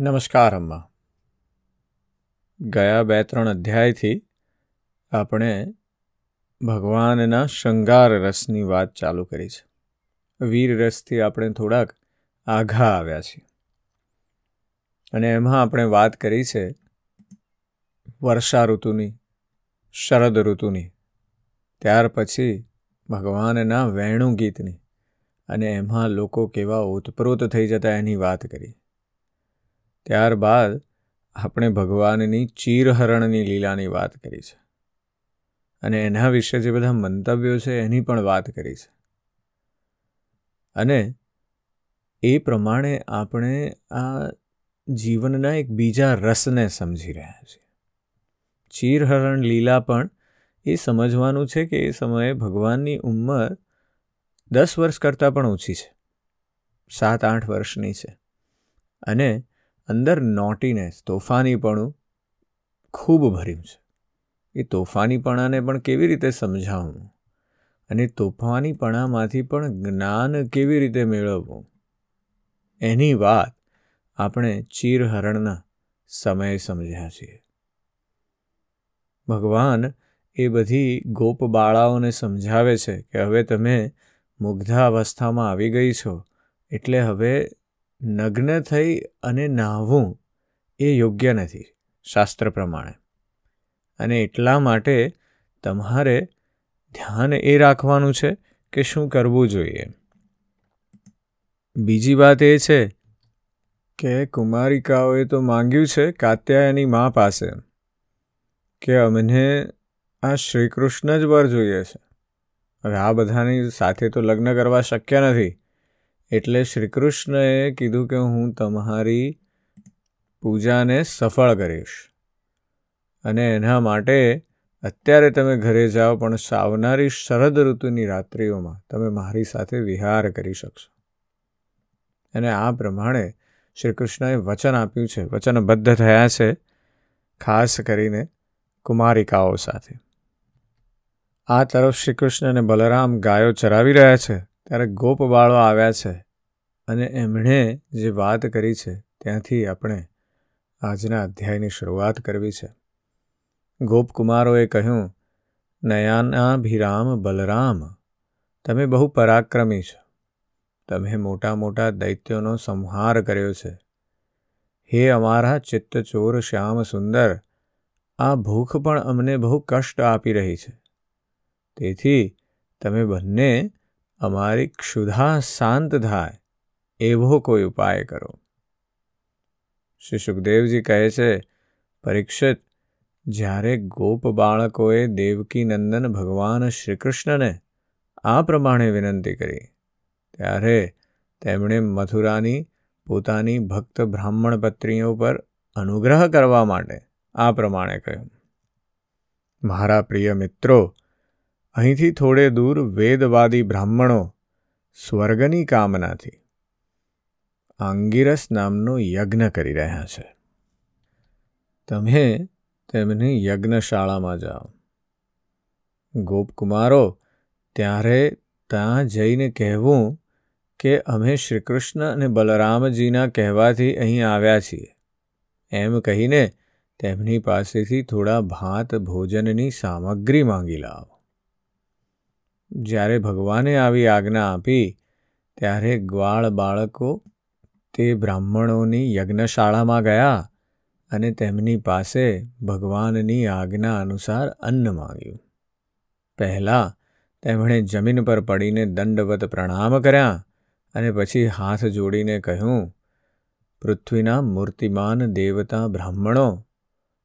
નમસ્કાર, અમ્મા. ગયા બે ત્રણ અધ્યાયથી આપણે ભગવાનના શૃંગાર રસની વાત ચાલુ કરી છે. વીર રસથી આપણે થોડાક આઘા આવ્યા છીએ. અને એમાં આપણે વાત કરી છે વર્ષા ઋતુની, શરદ ઋતુની, ત્યાર પછી ભગવાનના વેણુ ગીતની અને એમાં લોકો કેવા ઓતપ્રોત થઈ જતા એની વાત કરી. ત્યારબાદ આપણે ભગવાનની ચીરહરણની લીલાની વાત કરી છે. અને એના વિશે જે બધા મંતવ્યો છે, એની પણ વાત કરી છે. અને એ પ્રમાણે આપણે આ જીવનના એક બીજા રસને સમજી રહ્યા છીએ. ચીરહરણ લીલા પણ એ સમજવાનું છે કે એ સમયે ભગવાનની ઉંમર દસ વર્ષ કરતાં પણ ઓછી છે. સાત આઠ વર્ષની છે. અને અંદર નોટીનેસ તોફાનીપણું ખૂબ ભર્યું છે. એ તોફાનીપણાને પણ કેવી રીતે સમજાવવું? અને તોફાનીપણામાંથી પણ જ્ઞાન કેવી રીતે મેળવવું? એની વાત આપણે ચીરહરણના સમયે સમજ્યા છીએ. ભગવાન એ બધી ગોપ બાળાઓને સમજાવે છે કે હવે તમે મુગ્ધા અવસ્થામાં આવી ગઈ છો, એટલે હવે નગ્ન થઈ અને નાહવું એ યોગ્ય નથી, શાસ્ત્ર પ્રમાણે. અને એટલા માટે તમારે ધ્યાન એ રાખવાનું છે કે શું કરવું જોઈએ. બીજી વાત એ છે કે કુમારિકાઓએ તો માંગ્યું છે કાત્યાયની મા પાસે કે અમને આ શ્રી કૃષ્ણ જ વર જોઈએ છે. હવે આ બધાની સાથે તો લગ્ન કરવા શક્ય નથી. એટલે શ્રીકૃષ્ણએ કીધું કે હું તમારી પૂજાને સફળ કરીશ. અને એના માટે અત્યારે તમે ઘરે જાઓ, પણ સાવનારી શરદ ઋતુની રાત્રિઓમાં તમે મારી સાથે વિહાર કરી શકશો. અને આ પ્રમાણે શ્રી કૃષ્ણએ વચન આપ્યું છે. વચનબદ્ધ થયા છે, ખાસ કરીને કુમારિકાઓ સાથે. આ તરફ શ્રી કૃષ્ણ અને બલરામ ગાયો ચરાવી રહ્યા છે. ત્યારે ગોપબાળો આવ્યા છે અને એમણે જે વાત કરી છે ત્યાંથી આપણે આજના અધ્યાયની શરૂઆત કરવી છે. ગોપકુમારોએ કહ્યું, નયાનાભિરામ બલરામ, તમે બહુ પરાક્રમી છો. તમે મોટા મોટા દૈત્યોનો સંહાર કર્યો છે. હે અમારા ચિત્તચોર શ્યામ સુંદર, આ ભૂખ પણ અમને બહુ કષ્ટ આપી રહી છે. તેથી તમે બંને અમારી ક્ષુધા શાંત થાય, એવો કોઈ ઉપાય કરો. શ્રી સુખદેવજી કહે છે, પરીક્ષિત, જ્યારે ગોપ બાળકોએ દેવકી નંદન ભગવાન શ્રીકૃષ્ણને આ પ્રમાણે વિનંતી કરી, ત્યારે તેમણે મથુરાની પોતાની ભક્ત બ્રાહ્મણ પત્નીઓ પર અનુગ્રહ કરવા માટે આ પ્રમાણે કહ્યું. મારા પ્રિય મિત્રો અહીંથી થોડે દૂર વેદવાદી બ્રાહ્મણો સ્વર્ગની કામનાથી આંગિરસ નામનો યજ્ઞ કરી રહ્યા છે. તમે તેમની યજ્ઞશાળામાં જાઓ. ગોપકુમારો, ત્યારે ત્યાં જઈને કહેવું કે અમે શ્રીકૃષ્ણ અને બલરામજીના કહેવાથી અહીં આવ્યા છીએ. એમ કહીને તેમની પાસેથી થોડા ભાત ભોજનની સામગ્રી માંગી લાવો. જ્યારે ભગવાને આવી આજ્ઞા આપી, ત્યારે ગ્વાળ બાળકો તે બ્રાહ્મણોની યજ્ઞશાળામાં ગયા અને તેમની પાસે ભગવાનની આજ્ઞા અનુસાર અન્ન માંગ્યું. પહેલાં તેમણે જમીન પર પડીને દંડવત પ્રણામ કર્યા અને પછી હાથ જોડીને કહ્યું, પૃથ્વીના મૂર્તિમાન દેવતા બ્રાહ્મણો,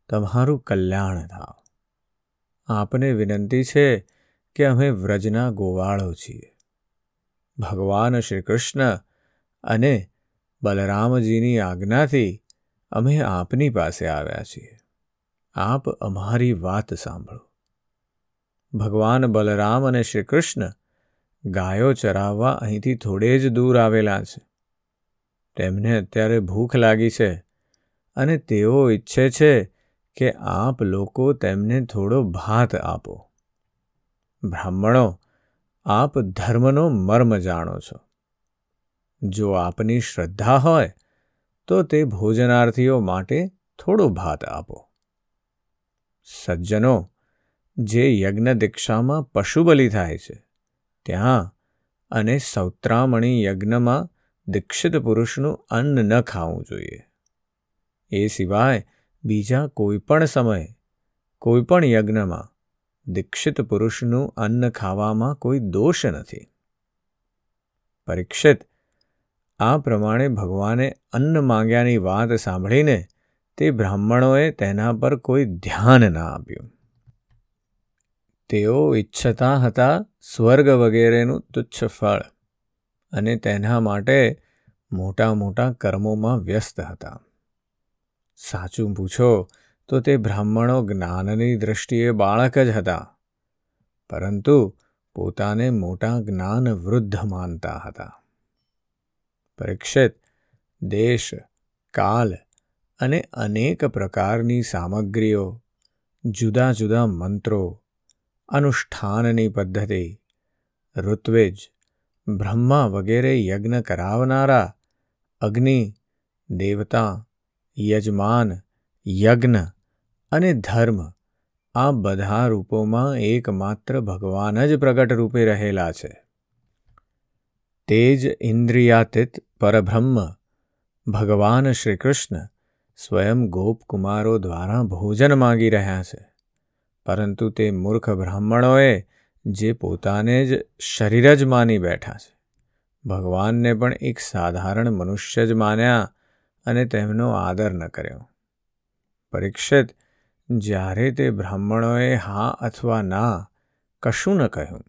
તમારું કલ્યાણ થાવ. આપને વિનંતી છે કે અમે વ્રજના ગોવાળો છીએ. ભગવાન શ્રી કૃષ્ણ અને બલરામજીની આજ્ઞાથી અમે આપની પાસે આવ્યા છીએ. આપ અમારી વાત સાંભળો. ભગવાન બલરામ અને શ્રી કૃષ્ણ ગાયો ચરાવવા અહીંથી થોડે જ દૂર આવેલા છે. તેમને અત્યારે ભૂખ લાગી છે અને તેઓ ઈચ્છે છે કે આપ લોકો તેમને થોડો ભાત આપો. બ્રાહ્મણો, આપ ધર્મનો મર્મ જાણો છો. જો આપની શ્રદ્ધા હોય, તો તે ભોજનાર્થીઓ માટે થોડો ભાત આપો. સજ્જનો, જે યજ્ઞ દીક્ષામાં પશુબલિ થાય છે, ત્યાં અને સૌત્રામણી યજ્ઞમાં દીક્ષિત પુરુષનું અન્ન ન ખાવું જોઈએ. એ સિવાય બીજા કોઈ પણ સમયે, કોઈ પણ યજ્ઞમાં દીક્ષિત પુરુષનું અન્ન ખાવામાં કોઈ દોષ નથી. પરીક્ષિત, આ પ્રમાણે ભગવાને અન્ન માંગ્યાની વાત સાંભળીને તે બ્રાહ્મણોએ તેના પર કોઈ ધ્યાન ના આપ્યું. તેઓ ઈચ્છતા હતા સ્વર્ગ વગેરેનું તુચ્છ ફળ અને તેના માટે મોટા મોટા કર્મોમાં વ્યસ્ત હતા. સાચું પૂછો તો તે બ્રાહ્મણો જ્ઞાનની દૃષ્ટિએ બાળક જ હતા. પરંતુ પોતાને મોટા જ્ઞાન વૃદ્ધ માનતા હતા. પરીક્ષિત, દેશ, કાલ અને અનેક પ્રકારની સામગ્રીઓ, જુદા જુદા મંત્રો, અનુષ્ઠાનની પદ્ધતિ, ઋત્વેજ, બ્રહ્મા વગેરે યજ્ઞ કરાવનારા અગ્નિ, દેવતા, યજમાન યજ્ઞ અને ધર્મ આ બધા રૂપોમાં એકમાત્ર ભગવાન જ પ્રગટ રૂપે રહેલા છે. તે જ ઇન્દ્રિયાતીત પરબ્રહ્મ ભગવાન શ્રી કૃષ્ણ સ્વયં ગોપકુમારો દ્વારા ભોજન માગી રહ્યા છે, પરંતુ તે મૂર્ખ બ્રાહ્મણોએ જે પોતાને જ શરીર જ માની બેઠા છે. ભગવાનને પણ એક સાધારણ મનુષ્ય જ માન્યા અને તેમનો આદર ન કર્યો. પરીક્ષિત. જ્યારે તે બ્રાહ્મણોએ હા અથવા ના કશું ન કહ્યું,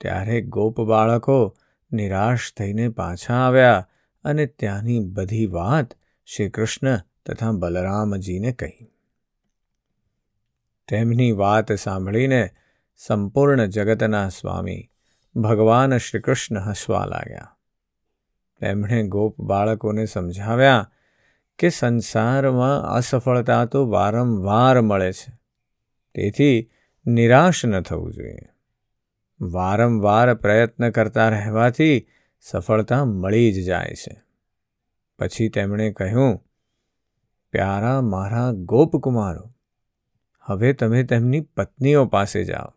ત્યારે ગોપ બાળકો નિરાશ થઈને પાછા આવ્યા અને ત્યાંની બધી વાત શ્રી કૃષ્ણ તથા બલરામજીને કહી. તેમની વાત સાંભળીને સંપૂર્ણ જગતના સ્વામી ભગવાન શ્રીકૃષ્ણ હસવા લાગ્યા. તેમણે ગોપ બાળકોને સમજાવ્યા કે સંસારમાં અસફળતા તો વારંવાર મળે છે. તેથી નિરાશ ન થવું જોઈએ. વારંવાર પ્રયત્ન કરતા રહેવાથી સફળતા મળી જ જાય છે. પછી તેમણે કહ્યું, પ્યારા મારા ગોપકુમારો, હવે તમે તેમની પત્નીઓ પાસે જાઓ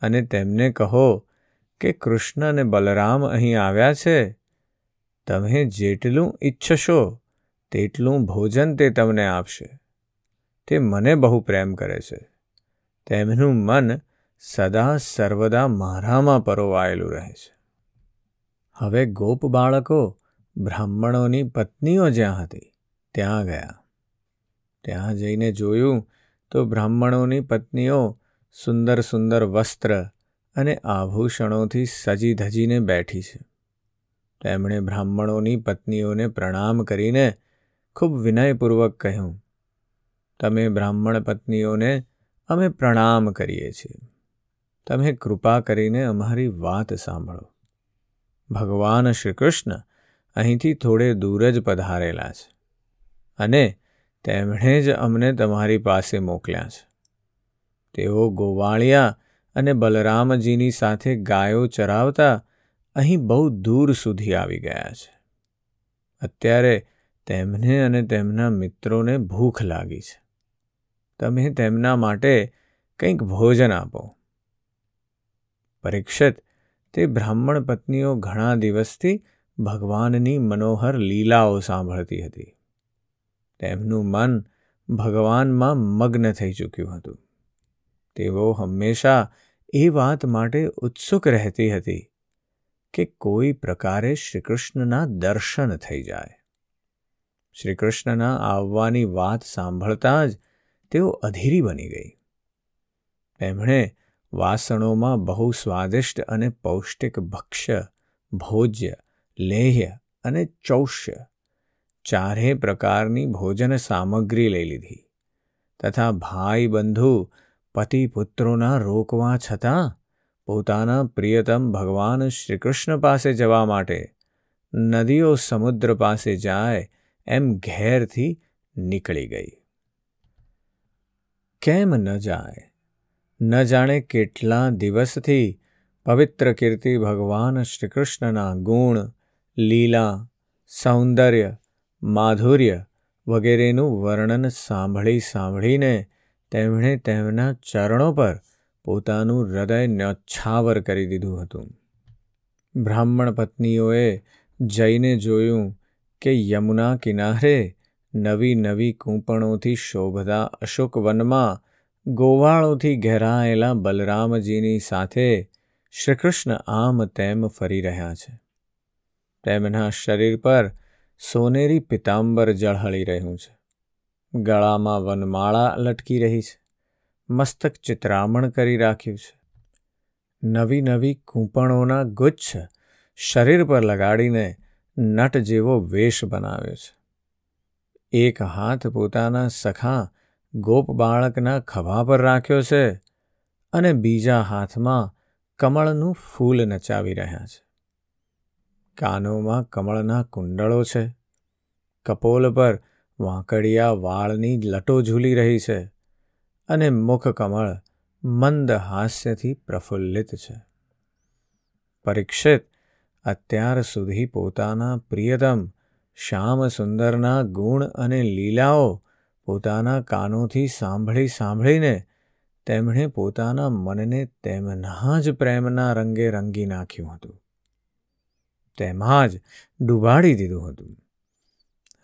અને તેમને કહો કે કૃષ્ણ અને બલરામ અહીં આવ્યા છે. તમે જેટલું ઈચ્છશો તેટલું ભોજન તે તમને આપશે. તે મને બહુ પ્રેમ કરે છે. તેમનું મન સદા સર્વદા મારામાં પરોવાયેલું રહે છે. હવે ગોપ બાળકો બ્રાહ્મણોની પત્નીઓ જ્યાં હતી, ત્યાં ગયા. ત્યાં જઈને જોયું તો બ્રાહ્મણોની પત્નીઓ સુંદર સુંદર વસ્ત્ર અને આભૂષણોથી સજી ધજીને બેઠી છે. તેમણે બ્રાહ્મણોની પત્નીઓને પ્રણામ કરીને ખૂબ વિનયપૂર્વક કહ્યું, તમે બ્રાહ્મણ પત્નીઓને અમે પ્રણામ કરીએ છીએ. તમે કૃપા કરીને અમારી વાત સાંભળો. ભગવાન શ્રી કૃષ્ણ અહીંથી થોડે દૂર જ પધારેલા છે અને તેમણે જ અમને તમારી પાસે મોકલ્યા છે. તેઓ ગોવાળિયા અને બલરામજીની સાથે ગાયો ચરાવતા અહીં બહુ દૂર સુધી આવી ગયા છે. અત્યારે તેમને અને તેમના મિત્રોને ભૂખ લાગી છે. તમે તેમના માટે કંઈક ભોજન આપો. પરીક્ષિત, તે બ્રાહ્મણ પત્નીઓ ઘણા દિવસથી ભગવાનની મનોહર લીલાઓ સાંભળતી હતી. તેમનું મન ભગવાનમાં મગ્ન થઈ ચૂક્યું હતું. તેઓ હંમેશા એ વાત માટે ઉત્સુક રહેતી હતી કે કોઈ પ્રકારે શ્રીકૃષ્ણના દર્શન થઈ જાય. શ્રીકૃષ્ણના આવવાની વાત સાંભળતા જ તેઓ અધીરી બની ગઈ. તેમણે વાસણોમાં બહુ સ્વાદિષ્ટ અને પૌષ્ટિક ભક્ષ્ય, ભોજ્ય, લેહ્ય અને ચૌષ્ય ચારે પ્રકારની ભોજન સામગ્રી લઈ લીધી તથા ભાઈ બંધુ પતિ પુત્રોના રોકવા છતાં પોતાના પ્રિયતમ ભગવાન શ્રીકૃષ્ણ પાસે જવા માટે નદીઓ સમુદ્ર પાસે જાય એમ ઘેરથી નીકળી ગઈ. કેમ ન જાય? ન જાણે કેટલા દિવસથી પવિત્ર કીર્તિ ભગવાન શ્રીકૃષ્ણના ગુણ, લીલા, સૌંદર્ય, માધુર્ય વગેરેનું વર્ણન સાંભળી સાંભળીને તેમણે તેમના ચરણો પર પોતાનું હૃદય ન્યોછાવર કરી દીધું હતું. બ્રાહ્મણ પત્નીઓએ જઈને જોયું કે યમુના કિનારે નવી નવી કૂંપણોથી શોભતા અશોક વનમાં ગોવાળોથી ઘેરાયેલા બલરામજીની સાથે શ્રીકૃષ્ણ આમ તેમ ફરી રહ્યા છે. તેમના શરીર પર સોનેરી પિતાંબર જળહળી રહ્યું છે. ગળામાં વનમાળા લટકી રહી છે. મસ્તક ચિત્રામણ કરી રાખ્યું છે. નવી નવી કૂંપણોના ગુચ્છ શરીર પર લગાડીને નટ જેવો વેશ બનાવ્યો છે. એક હાથ પોતાના સખા ગોપ બાળકના ખભા પર રાખ્યો છે અને બીજા હાથમાં કમળનું ફૂલ નચાવી રહ્યા છે. કાનોમાં કમળના કુંડળો છે. કપોલ પર વાંકડિયા વાળની લટો ઝૂલી રહી છે અને મુખ કમળ મંદ હાસ્યથી પ્રફુલ્લિત છે. પરીક્ષિત અત્યાર સુધી પોતાના પ્રિયતમ, શ્યામસુંદરના ગુણ અને લીલાઓ પોતાના કાનોથી સાંભળી સાંભળીને તેમણે પોતાના મનને તેમના જ પ્રેમના રંગે રંગી નાખ્યું હતું. તેમાં જ ડૂબાડી દીધું હતું.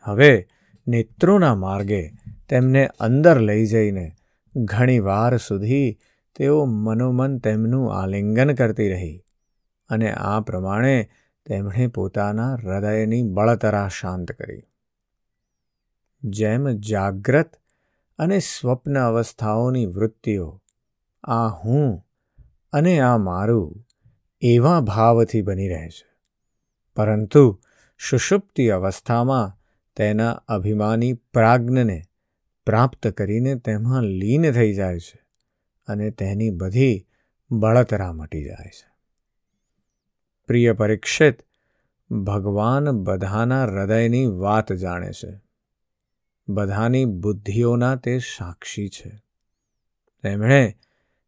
હવે નેત્રોના માર્ગે તેમને અંદર લઈ જઈને ઘણી વાર સુધી તેઓ મનોમન તેમનું આલિંગન કરતી રહી. અને આ પ્રમાણે તેમણે પોતાના હૃદયની બળતરા શાંત કરી. જેમ જાગ્રત અને સ્વપ્ન અવસ્થાઓની વૃત્તિઓ, આ હું અને આ મારું એવા ભાવથી બની રહે છે. પરંતુ સુષુપ્તિ અવસ્થામાં તેના અભિમાની પ્રાજ્ઞને પ્રાપ્ત કરીને તેમાં લીન થઈ જાય છે અને તેની બધી બળતરા મટી જાય છે. પ્રિય પરીક્ષિત, ભગવાન બધાના હૃદયની વાત જાણે છે. બધાની બુદ્ધિઓના તે સાક્ષી છે. તેમણે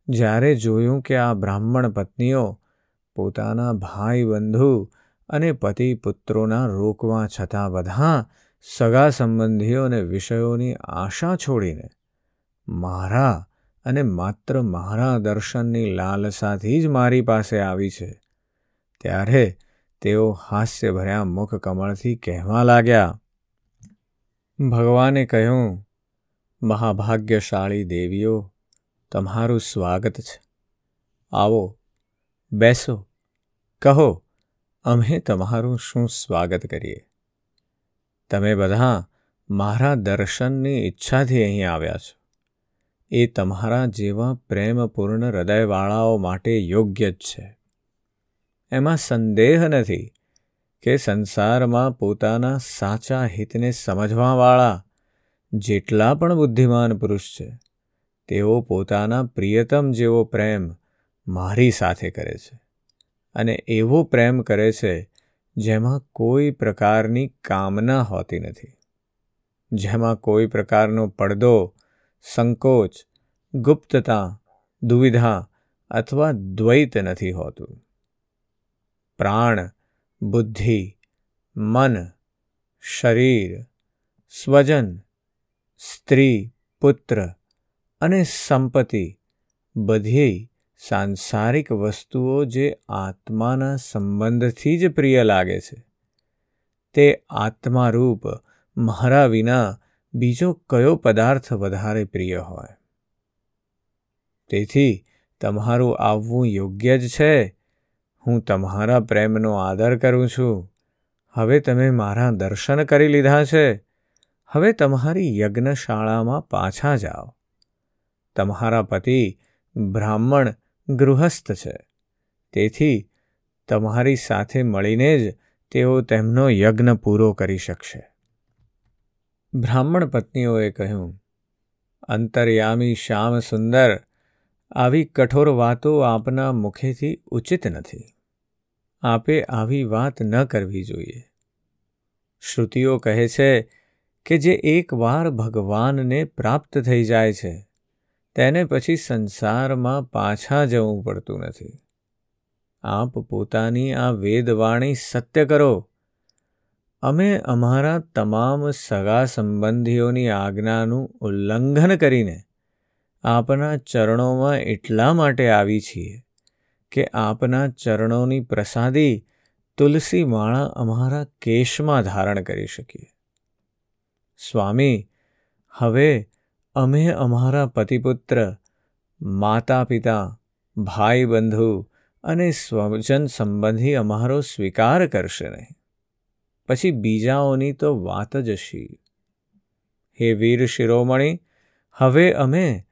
જ્યારે જોયું કે આ બ્રાહ્મણ પત્નીઓ પોતાના ભાઈ બંધુ અને પતિ પુત્રોના રોકવા છતાં બધા સગા સંબંધીઓ અને વિષયોની આશા છોડીને મારા અને માત્ર મારા દર્શનની લાલસાથી જ મારી પાસે આવી છે. ત્યારે તેઓ હાસ્યભર્યા મુખ કમળથી કહેવા લાગ્યા, ભગવાને કહ્યું, મહાભાગ્યશાળી દેવીઓ, તમારું સ્વાગત છે. આવો, બેસો, કહો, અમે તમારું શું સ્વાગત કરીએ? તમે બધા મારા દર્શનની ઈચ્છાથી અહીં આવ્યા છો. એ તમારા જેવા પ્રેમપૂર્ણ હૃદયવાળાઓ માટે યોગ્ય જ છે. એમાં સંદેહ નથી કે સંસારમાં પોતાના સાચા હિતને સમજવાવાળા જેટલા પણ બુદ્ધિમાન પુરુષ છે, તેઓ પોતાના પ્રિયતમ જેવો પ્રેમ મારી સાથે કરે છે અને એવો પ્રેમ કરે છે જેમાં કોઈ પ્રકારની કામના હોતી નથી. જેમાં કોઈ પ્રકારનો પડદો, સંકોચ, ગુપ્તતા, દુવિધા અથવા દ્વૈત નથી હોતું. પ્રાણ, બુદ્ધિ, મન, શરીર, સ્વજન, સ્ત્રી, પુત્ર અને સંપત્તિ બધી સાંસારિક વસ્તુઓ જે આત્માના સંબંધથી જ પ્રિય લાગે છે. તે આત્મારૂપ મારા વિના બીજો કયો પદાર્થ વધારે પ્રિય હોય? તેથી તમારું આવવું યોગ્ય જ છે હું તમારા પ્રેમનો આદર કરું છું. હવે તમે મારા દર્શન કરી લીધા છે. હવે તમારી યજ્ઞશાળામાં પાછા જાઓ. તમારા પતિ બ્રાહ્મણ ગૃહસ્થ છે. તેથી તમારી સાથે મળીને જ તેઓ તેમનો યજ્ઞ પૂરો કરી શકશે. બ્રાહ્મણ પત્નીઓએ કહ્યું, અંતર્યામી શ્યામ સુંદર, આવી કઠોર વાતો આપના મુખેથી ઉચિત નથી. આપે આવી વાત ન કરવી જોઈએ. શ્રુતિઓ કહે છે કે જે એકવાર ભગવાનને પ્રાપ્ત થઈ જાય છે, તેને પછી સંસારમાં પાછા જવું પડતું નથી. આપ પોતાની આ વેદવાણી સત્ય કરો. અમે અમારા તમામ સગા સંબંધીઓની આજ્ઞાનું ઉલ્લંઘન કરીને આપના ચરણોમાં એટલા માટે આવી છીએ કે આપના ચરણોની પ્રસાદી તુલસી માળા અમારા કેશમાં ધારણ કરી શકીએ. સ્વામી, હવે અમે અમારા પતિપુત્ર માતા પિતા ભાઈ બંધુ અને સ્વજન સંબંધી અમારો સ્વીકાર કરશે નહીં. પછી બીજાઓની તો વાત જ શી. હે વીર શિરોમણી, હવે અમે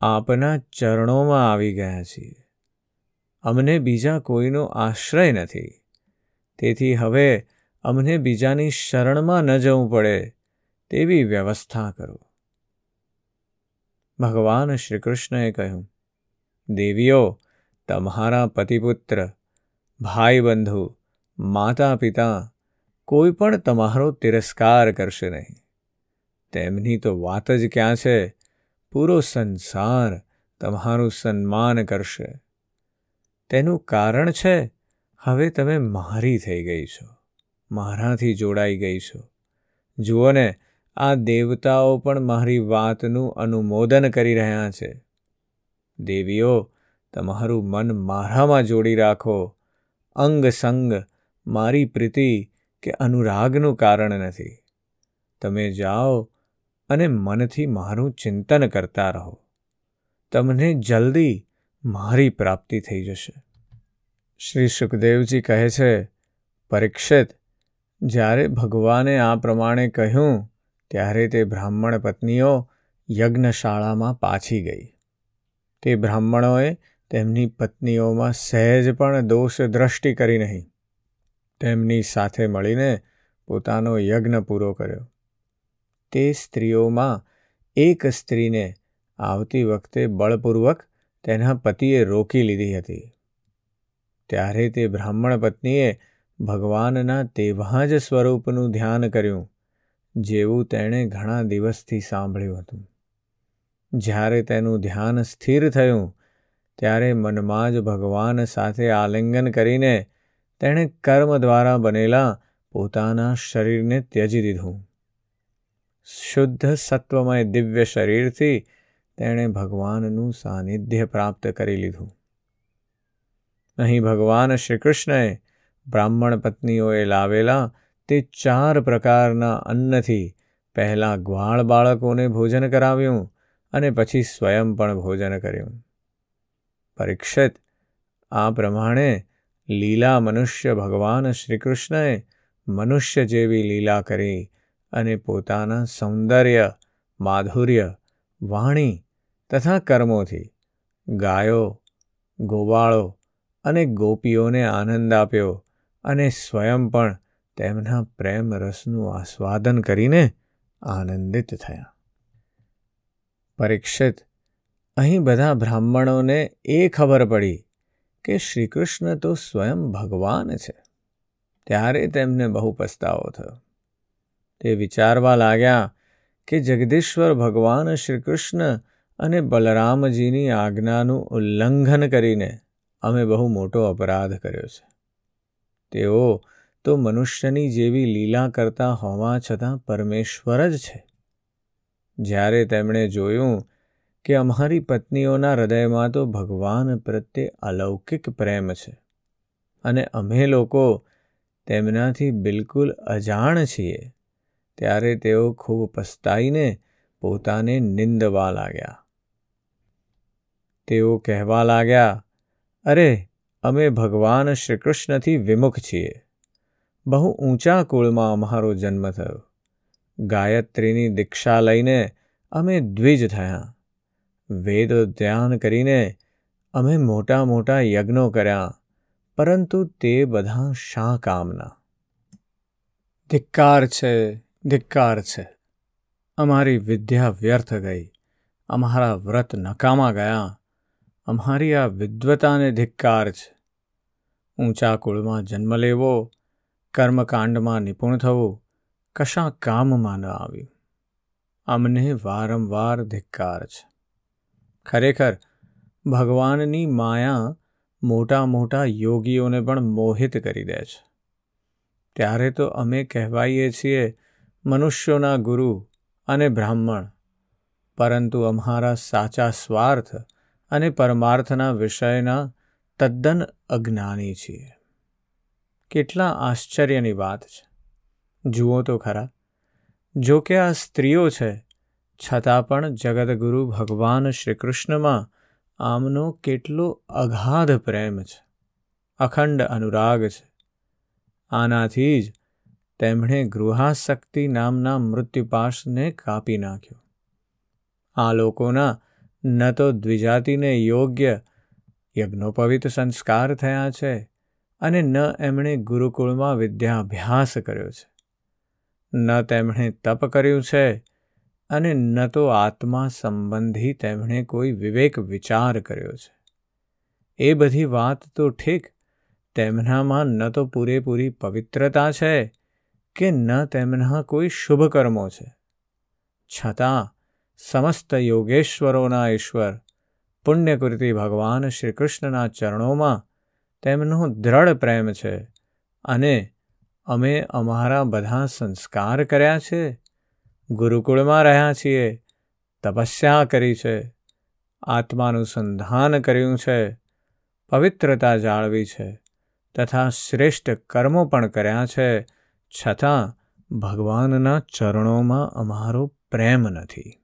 આપના ચરણોમાં આવી ગયા છીએ. અમને બીજા કોઈનો આશ્રય નથી. તેથી હવે અમને બીજાની શરણમાં ન જવું પડે તેવી વ્યવસ્થા કરો. ભગવાન શ્રી કૃષ્ણએ કહ્યું, દેવીઓ, તમારા પતિપુત્ર, ભાઈબંધુ માતા પિતા કોઈ પણ તમારો તિરસ્કાર કરશે નહીં. તેમની તો વાત જ ક્યાં છે? પૂરો સંસાર તમારું સન્માન કરશે. તેનું કારણ છે, હવે તમે મારી થઈ ગઈ છો, મારાથી જોડાઈ ગઈ છો. જુઓ ને, આ દેવતાઓ પણ મારી વાતનું અનુમોદન કરી રહ્યા છે. દેવીઓ, તમારું મન મારામાં જોડી રાખો. અંગ સંગ, મારી પ્રીતિ કે અનુરાગનું કારણ નથી. તમે જાઓ અને મનથી મારું ચિંતન કરતા રહો. તમને જલ્દી મારી પ્રાપ્તિ થઈ જશે. શ્રી સુખદેવજી કહે છે, પરીક્ષિત, જ્યારે ભગવાને આ પ્રમાણે કહ્યું, ત્યારે તે બ્રાહ્મણ પત્નીઓ યજ્ઞશાળામાં પાછી ગઈ. તે બ્રાહ્મણોએ તેમની પત્નીઓમાં સહેજ પણ દોષ દ્રષ્ટિ કરી નહીં. તેમની સાથે મળીને પોતાનો યજ્ઞ પૂરો કર્યો. તે સ્ત્રીઓમાં એક સ્ત્રીને આવતી વખતે બળપૂર્વક તેના પતિએ રોકી લીધી હતી. ત્યારે તે બ્રાહ્મણ પત્નીએ ભગવાનના તેવા જ સ્વરૂપનું ધ્યાન કર્યું, જેવું તેણે ઘણા દિવસથી સાંભળ્યું હતું. જ્યારે તેનું ધ્યાન સ્થિર થયું, ત્યારે મનમાં જ ભગવાન સાથે આલિંગન કરીને તેણે કર્મ દ્વારા બનેલા પોતાના શરીરને ત્યજી દીધું. શુદ્ધ સત્વમય દિવ્ય શરીરથી તેણે ભગવાનનું સાનિધ્ય પ્રાપ્ત કરી લીધું. અહીં ભગવાન શ્રી કૃષ્ણએ બ્રાહ્મણ પત્નીઓએ લાવેલા તે ચાર પ્રકારના અન્નથી પહેલાં ગ્વાળ બાળકોને ભોજન કરાવ્યું અને પછી સ્વયં પણ ભોજન કર્યું. પરીક્ષિત આ પ્રમાણે લીલા મનુષ્ય ભગવાન શ્રીકૃષ્ણએ મનુષ્ય જેવી લીલા કરી અને પોતાના સૌંદર્ય, માધુર્ય, વાણી તથા કર્મોથી. ગાયો, ગોવાળો અને ગોપીઓને આનંદ આપ્યો અને સ્વયં પણ તેમના પ્રેમ રસનું આસ્વાદન કરીને આનંદિત થયા. પરીક્ષિત, અહીં બધા બ્રાહ્મણોને એ ખબર પડી કે શ્રીકૃષ્ણ તો સ્વયં ભગવાન છે. ત્યારે તેમને બહુ પસ્તાવો થયો. તે વિચારવા લાગ્યા કે જગદીશ્વર ભગવાન શ્રીકૃષ્ણ અને બલરામજીની આજ્ઞાનું ઉલ્લંઘન કરીને અમે બહુ મોટો અપરાધ કર્યો છે. તેઓ તો મનુષ્યની જેવી લીલા કરતા હોવા છતાં પરમેશ્વર જ છે. જ્યારે તેમણે જોયું કે અમારી પત્નીઓના હૃદયમાં તો ભગવાન પ્રત્યે અલૌકિક પ્રેમ છે અને અમે લોકો તેમનાથી બિલકુલ અજાણ છીએ, ત્યારે તેઓ ખૂબ પસ્તાઈને પોતાને નિંદવા લાગ્યા. તેઓ કહેવા લાગ્યા, અરે, અમે ભગવાન શ્રીકૃષ્ણથી વિમુખ છીએ. બહુ ઊંચા કુળમાં અમારો જન્મ થયો. ગાયત્રીની દીક્ષા લઈને અમે દ્વિજ થયા. વેદ ધ્યાન કરીને અમે મોટા મોટા યજ્ઞો કર્યા, પરંતુ તે બધા શા કામના? ધિક્કાર છે ધિક્કાર છે. અમારી વિદ્યા વ્યર્થ ગઈ. અમારા વ્રત નકામા ગયા. અમારી આ વિદ્વતાને ધિક્કાર છે. ઊંચા કુળમાં જન્મ લેવો, કર્મકાંડમાં નિપુણ થવું, કશા કામમાં ન આવ્યું. અમને વારંવાર ધિક્કાર છે. ખરેખર, ભગવાનની માયા મોટા મોટા યોગીઓને પણ મોહિત કરી દે છે. ત્યારે તો અમે કહેવાઈએ છીએ, મનુષ્યોના ગુરુ અને બ્રાહ્મણ. પરંતુ અમારા સાચા સ્વાર્થ અને પરમાર્થના વિષયના તદ્દન અજ્ઞાની છીએ. કેટલા આશ્ચર્યની વાત છે. જુઓ તો ખરા. જો કે આ સ્ત્રીઓ છે, છતાં પણ જગતગુરુ ભગવાન શ્રીકૃષ્ણમાં આમનો કેટલો અગાધ પ્રેમ છે. અખંડ અનુરાગ છે. આનાથી જ તેમણે ગૃહાશક્તિ નામના મૃત્યુપાશને કાપી નાખ્યો. આ લોકોના ન તો દ્વિજાતિને યોગ્ય યજ્ઞોપવિત સંસ્કાર થયા છે અને ન એમણે ગુરુકુળમાં વિદ્યાભ્યાસ કર્યો છે. ન તેમણે તપ કર્યું છે અને ન તો આત્મા સંબંધી તેમણે કોઈ વિવેક વિચાર કર્યો છે. એ બધી વાત તો ઠીક, તેમનામાં ન તો પૂરેપૂરી પવિત્રતા છે કે ન તેમના કોઈ શુભ કર્મો છે. છતાં સમસ્ત યોગેશ્વરોના ઈશ્વર પુણ્યકૃતિ ભગવાન શ્રી કૃષ્ણના ચરણોમાં તેમનો દ્રઢ પ્રેમ છે અને અમે અમારા બધા સંસ્કાર કર્યા છે. ગુરુકુળમાં રહ્યા છીએ, તપસ્યા કરી છે, આત્માનુસંધાન કર્યું છે, પવિત્રતા જાળવી છે તથા શ્રેષ્ઠ કર્મો પણ કર્યા છે. છતાં ભગવાનના ચરણોમાં અમારો પ્રેમ નથી.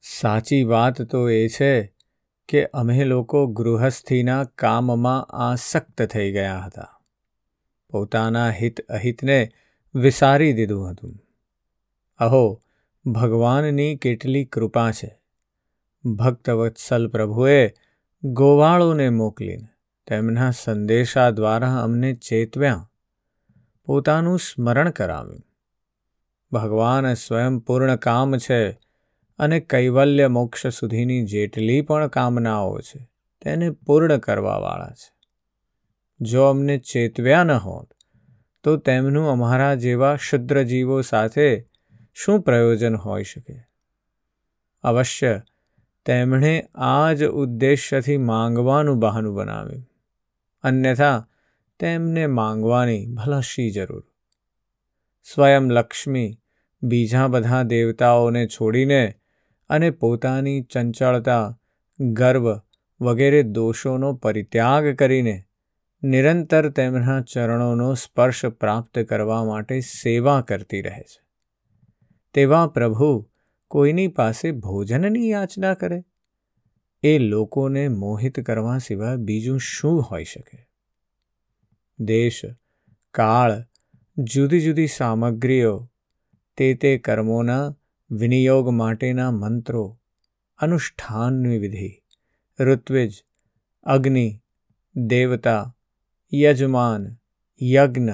સાચી વાત તો એ છે કે અમે લોકો ગૃહસ્થીના કામમાં આસક્ત થઈ ગયા હતા. પોતાના હિત અહિતને વિસારી દીધું હતું. અહો, ભગવાનની કેટલી કૃપા છે. ભક્તવત્સલ પ્રભુએ ગોવાળોને મોકલીને તેમના સંદેશા દ્વારા અમને ચેતવ્યા. પોતાનું સ્મરણ કરાવ્યું. ભગવાન સ્વયં પૂર્ણ કામ છે. અને કૈવલ્ય મોક્ષ સુધીની જેટલી પણ કામનાઓ છે, તેને પૂર્ણ કરવાવાળા છે. જો અમને ચેતવ્યા ન હોત, તો તેમનું અમારા જેવા ક્ષુદ્ર સાથે શું પ્રયોજન હોઈ શકે? અવશ્ય, તેમણે આ જ ઉદ્દેશ્યથી માંગવાનું બહાનું બનાવ્યું. અન્યથા, તેમને માંગવાની ભલાશી જરૂર. સ્વયં લક્ષ્મી બીજા બધા દેવતાઓને છોડીને અને પોતાની ચંચળતા, ગર્વ વગેરે દોષોનો પરિત્યાગ કરીને નિરંતર તેમના ચરણોનો સ્પર્શ પ્રાપ્ત કરવા માટે સેવા કરતી રહે છે. તેવા પ્રભુ કોઈની પાસે ભોજનની યાચના કરે? એ લોકોને મોહિત કરવા સિવાય બીજું શું હોઈ શકે? દેશ, કાળ જુદી જુદી સામગ્રીઓ, તે તે કર્મોના વિનિયોગ માટેના મંત્રો, અનુષ્ઠાનની વિધિ, ઋત્વિજ, અગ્નિ, દેવતા, યજમાન, યજ્ઞ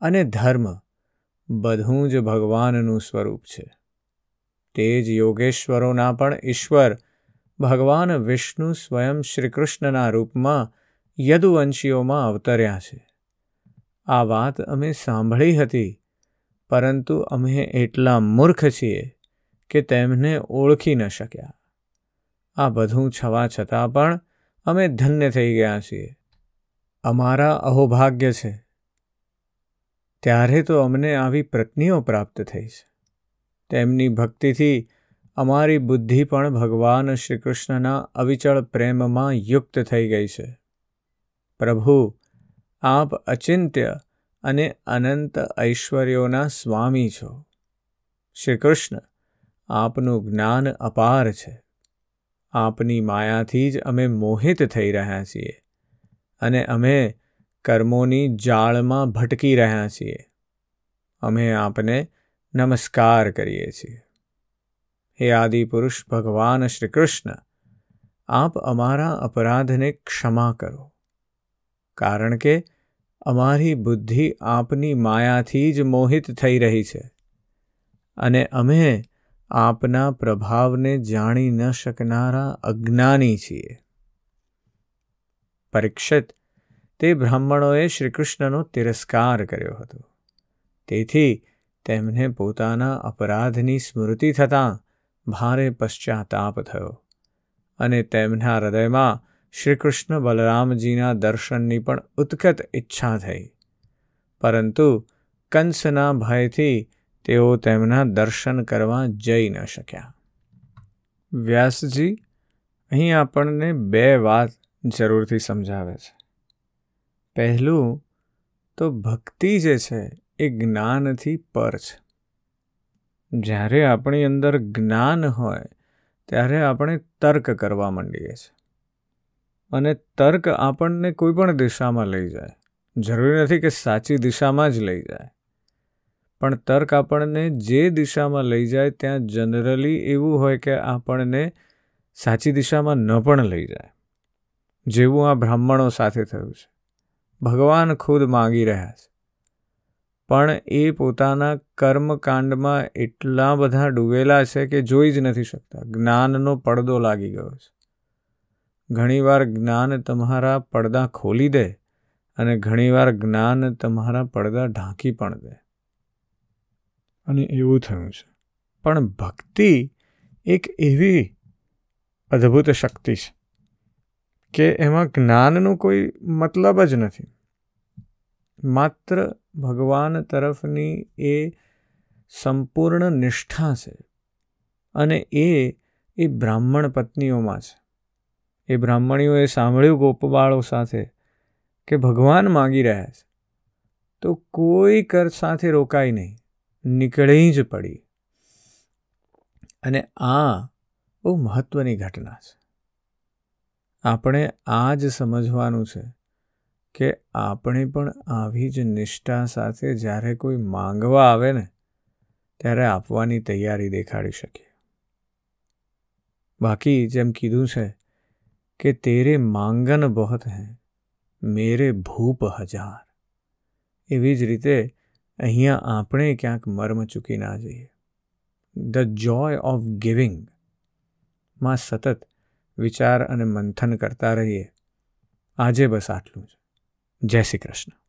અને ધર્મ બધું જ ભગવાનનું સ્વરૂપ છે. તે જ યોગેશ્વરોના પણ ઈશ્વર ભગવાન વિષ્ણુ સ્વયં શ્રીકૃષ્ણના રૂપમાં યદુવંશીઓમાં અવતર્યા છે. આ વાત અમે સાંભળી હતી, પરંતુ અમે એટલા મૂર્ખ છીએ કે તેમને ઓળખી ન શક્યા. આ બધું છવા છતાં પણ અમે ધન્ય થઈ ગયા છીએ. અમારા અહોભાગ્ય છે. ત્યારે તો અમને આવી પ્રત્નીઓ પ્રાપ્ત થઈ છે. તેમની ભક્તિથી અમારી બુદ્ધિ પણ ભગવાન શ્રી કૃષ્ણના અવિચળ પ્રેમમાં યુક્ત થઈ ગઈ છે. પ્રભુ, આપ અચિંત્ય અને અનંત ઐશ્વર્યોના સ્વામી છો. શ્રી કૃષ્ણ આપનું જ્ઞાન અપાર છે. આપની માયાથી જ અમે મોહિત થઈ રહ્યા છીએ અને અમે કર્મોની જાળમાં ભટકી રહ્યા છીએ. અમે આપને નમસ્કાર કરીએ છીએ. હે આદિપુરુષ, ભગવાન શ્રી કૃષ્ણ, આપ અમારા અપરાધને ક્ષમા કરો. કારણ કે અમારી બુદ્ધિ આપની માયાથી જ મોહિત થઈ રહી છે અને અમે આપના પ્રભાવને જાણી ન શકનારા અજ્ઞાની છીએ. પરીક્ષિત, તે બ્રાહ્મણોએ શ્રીકૃષ્ણનો તિરસ્કાર કર્યો હતો. તેથી તેમને પોતાના અપરાધની સ્મૃતિ થતાં ભારે પશ્ચાતાપ થયો અને તેમના હૃદયમાં શ્રીકૃષ્ણ બલરામજીના દર્શનની પણ ઉત્કટ ઈચ્છા થઈ. પરંતુ કંસના ભયથી તેઓ તેમના દર્શન કરવા જઈ ન શક્યા. વ્યાસજી અહીં આપણને બે વાત જરૂરથી સમજાવે છે. પહેલું તો ભક્તિ જે છે એ જ્ઞાનથી પર છે. જ્યારે આપણી અંદર જ્ઞાન હોય, ત્યારે આપણે તર્ક કરવા માંડીએ છીએ. અને તર્ક આપણને કોઈ પણ દિશામાં લઈ જાય. જરૂરી નથી કે સાચી દિશામાં જ લઈ જાય. પણ તર્ક આપણને જે દિશામાં લઈ જાય ત્યાં જનરલી એવું હોય કે આપણને સાચી દિશામાં ન પણ લઈ જાય. જેવું આ બ્રાહ્મણો સાથે થયું છે. ભગવાન ખુદ માગી રહ્યા છે. પણ એ પોતાના કર્મકાંડમાં એટલા બધા ડૂબેલા છે કે જોઈ જ નથી શકતા. જ્ઞાનનો પડદો લાગી ગયો છે. ઘણીવાર જ્ઞાન તમારા પડદા ખોલી દે અને ઘણીવાર જ્ઞાન તમારા પડદા ઢાંકી પણ દે. અને એવું થયું છે. પણ ભક્તિ એક એવી અદ્ભુત શક્તિ છે કે એમાં જ્ઞાનનો કોઈ મતલબ જ નથી. માત્ર ભગવાન તરફની એ સંપૂર્ણ નિષ્ઠા છે અને એ એ બ્રાહ્મણ પત્નીઓમાં છે. એ બ્રાહ્મણીઓએ સાંભળ્યું ગોપબાળો સાથે કે ભગવાન માગી રહ્યા છે. તો કોઈ કર સાથે રોકાય નહીં. નીકળી જ પડી. અને આ બહુ મહત્વની ઘટના છે. આપણે આ જ સમજવાનું છે કે આપણે પણ આવી જ નિષ્ઠા સાથે જ્યારે કોઈ માંગવા આવે ને, ત્યારે આપવાની તૈયારી દેખાડી શકીએ. બાકી જેમ કીધું છે કે તેરે માંગન બહોત હૈ, મેરે ભૂપ હજાર. એવી જ રીતે અહીંયા આપણે ક્યાંક મર્મ ચૂકી ના જઈએ. ધ જોય ઓફ ગિવિંગમાં સતત વિચાર અને મંથન કરતા રહીએ. આજે બસ આટલું જ. જય શ્રી કૃષ્ણ.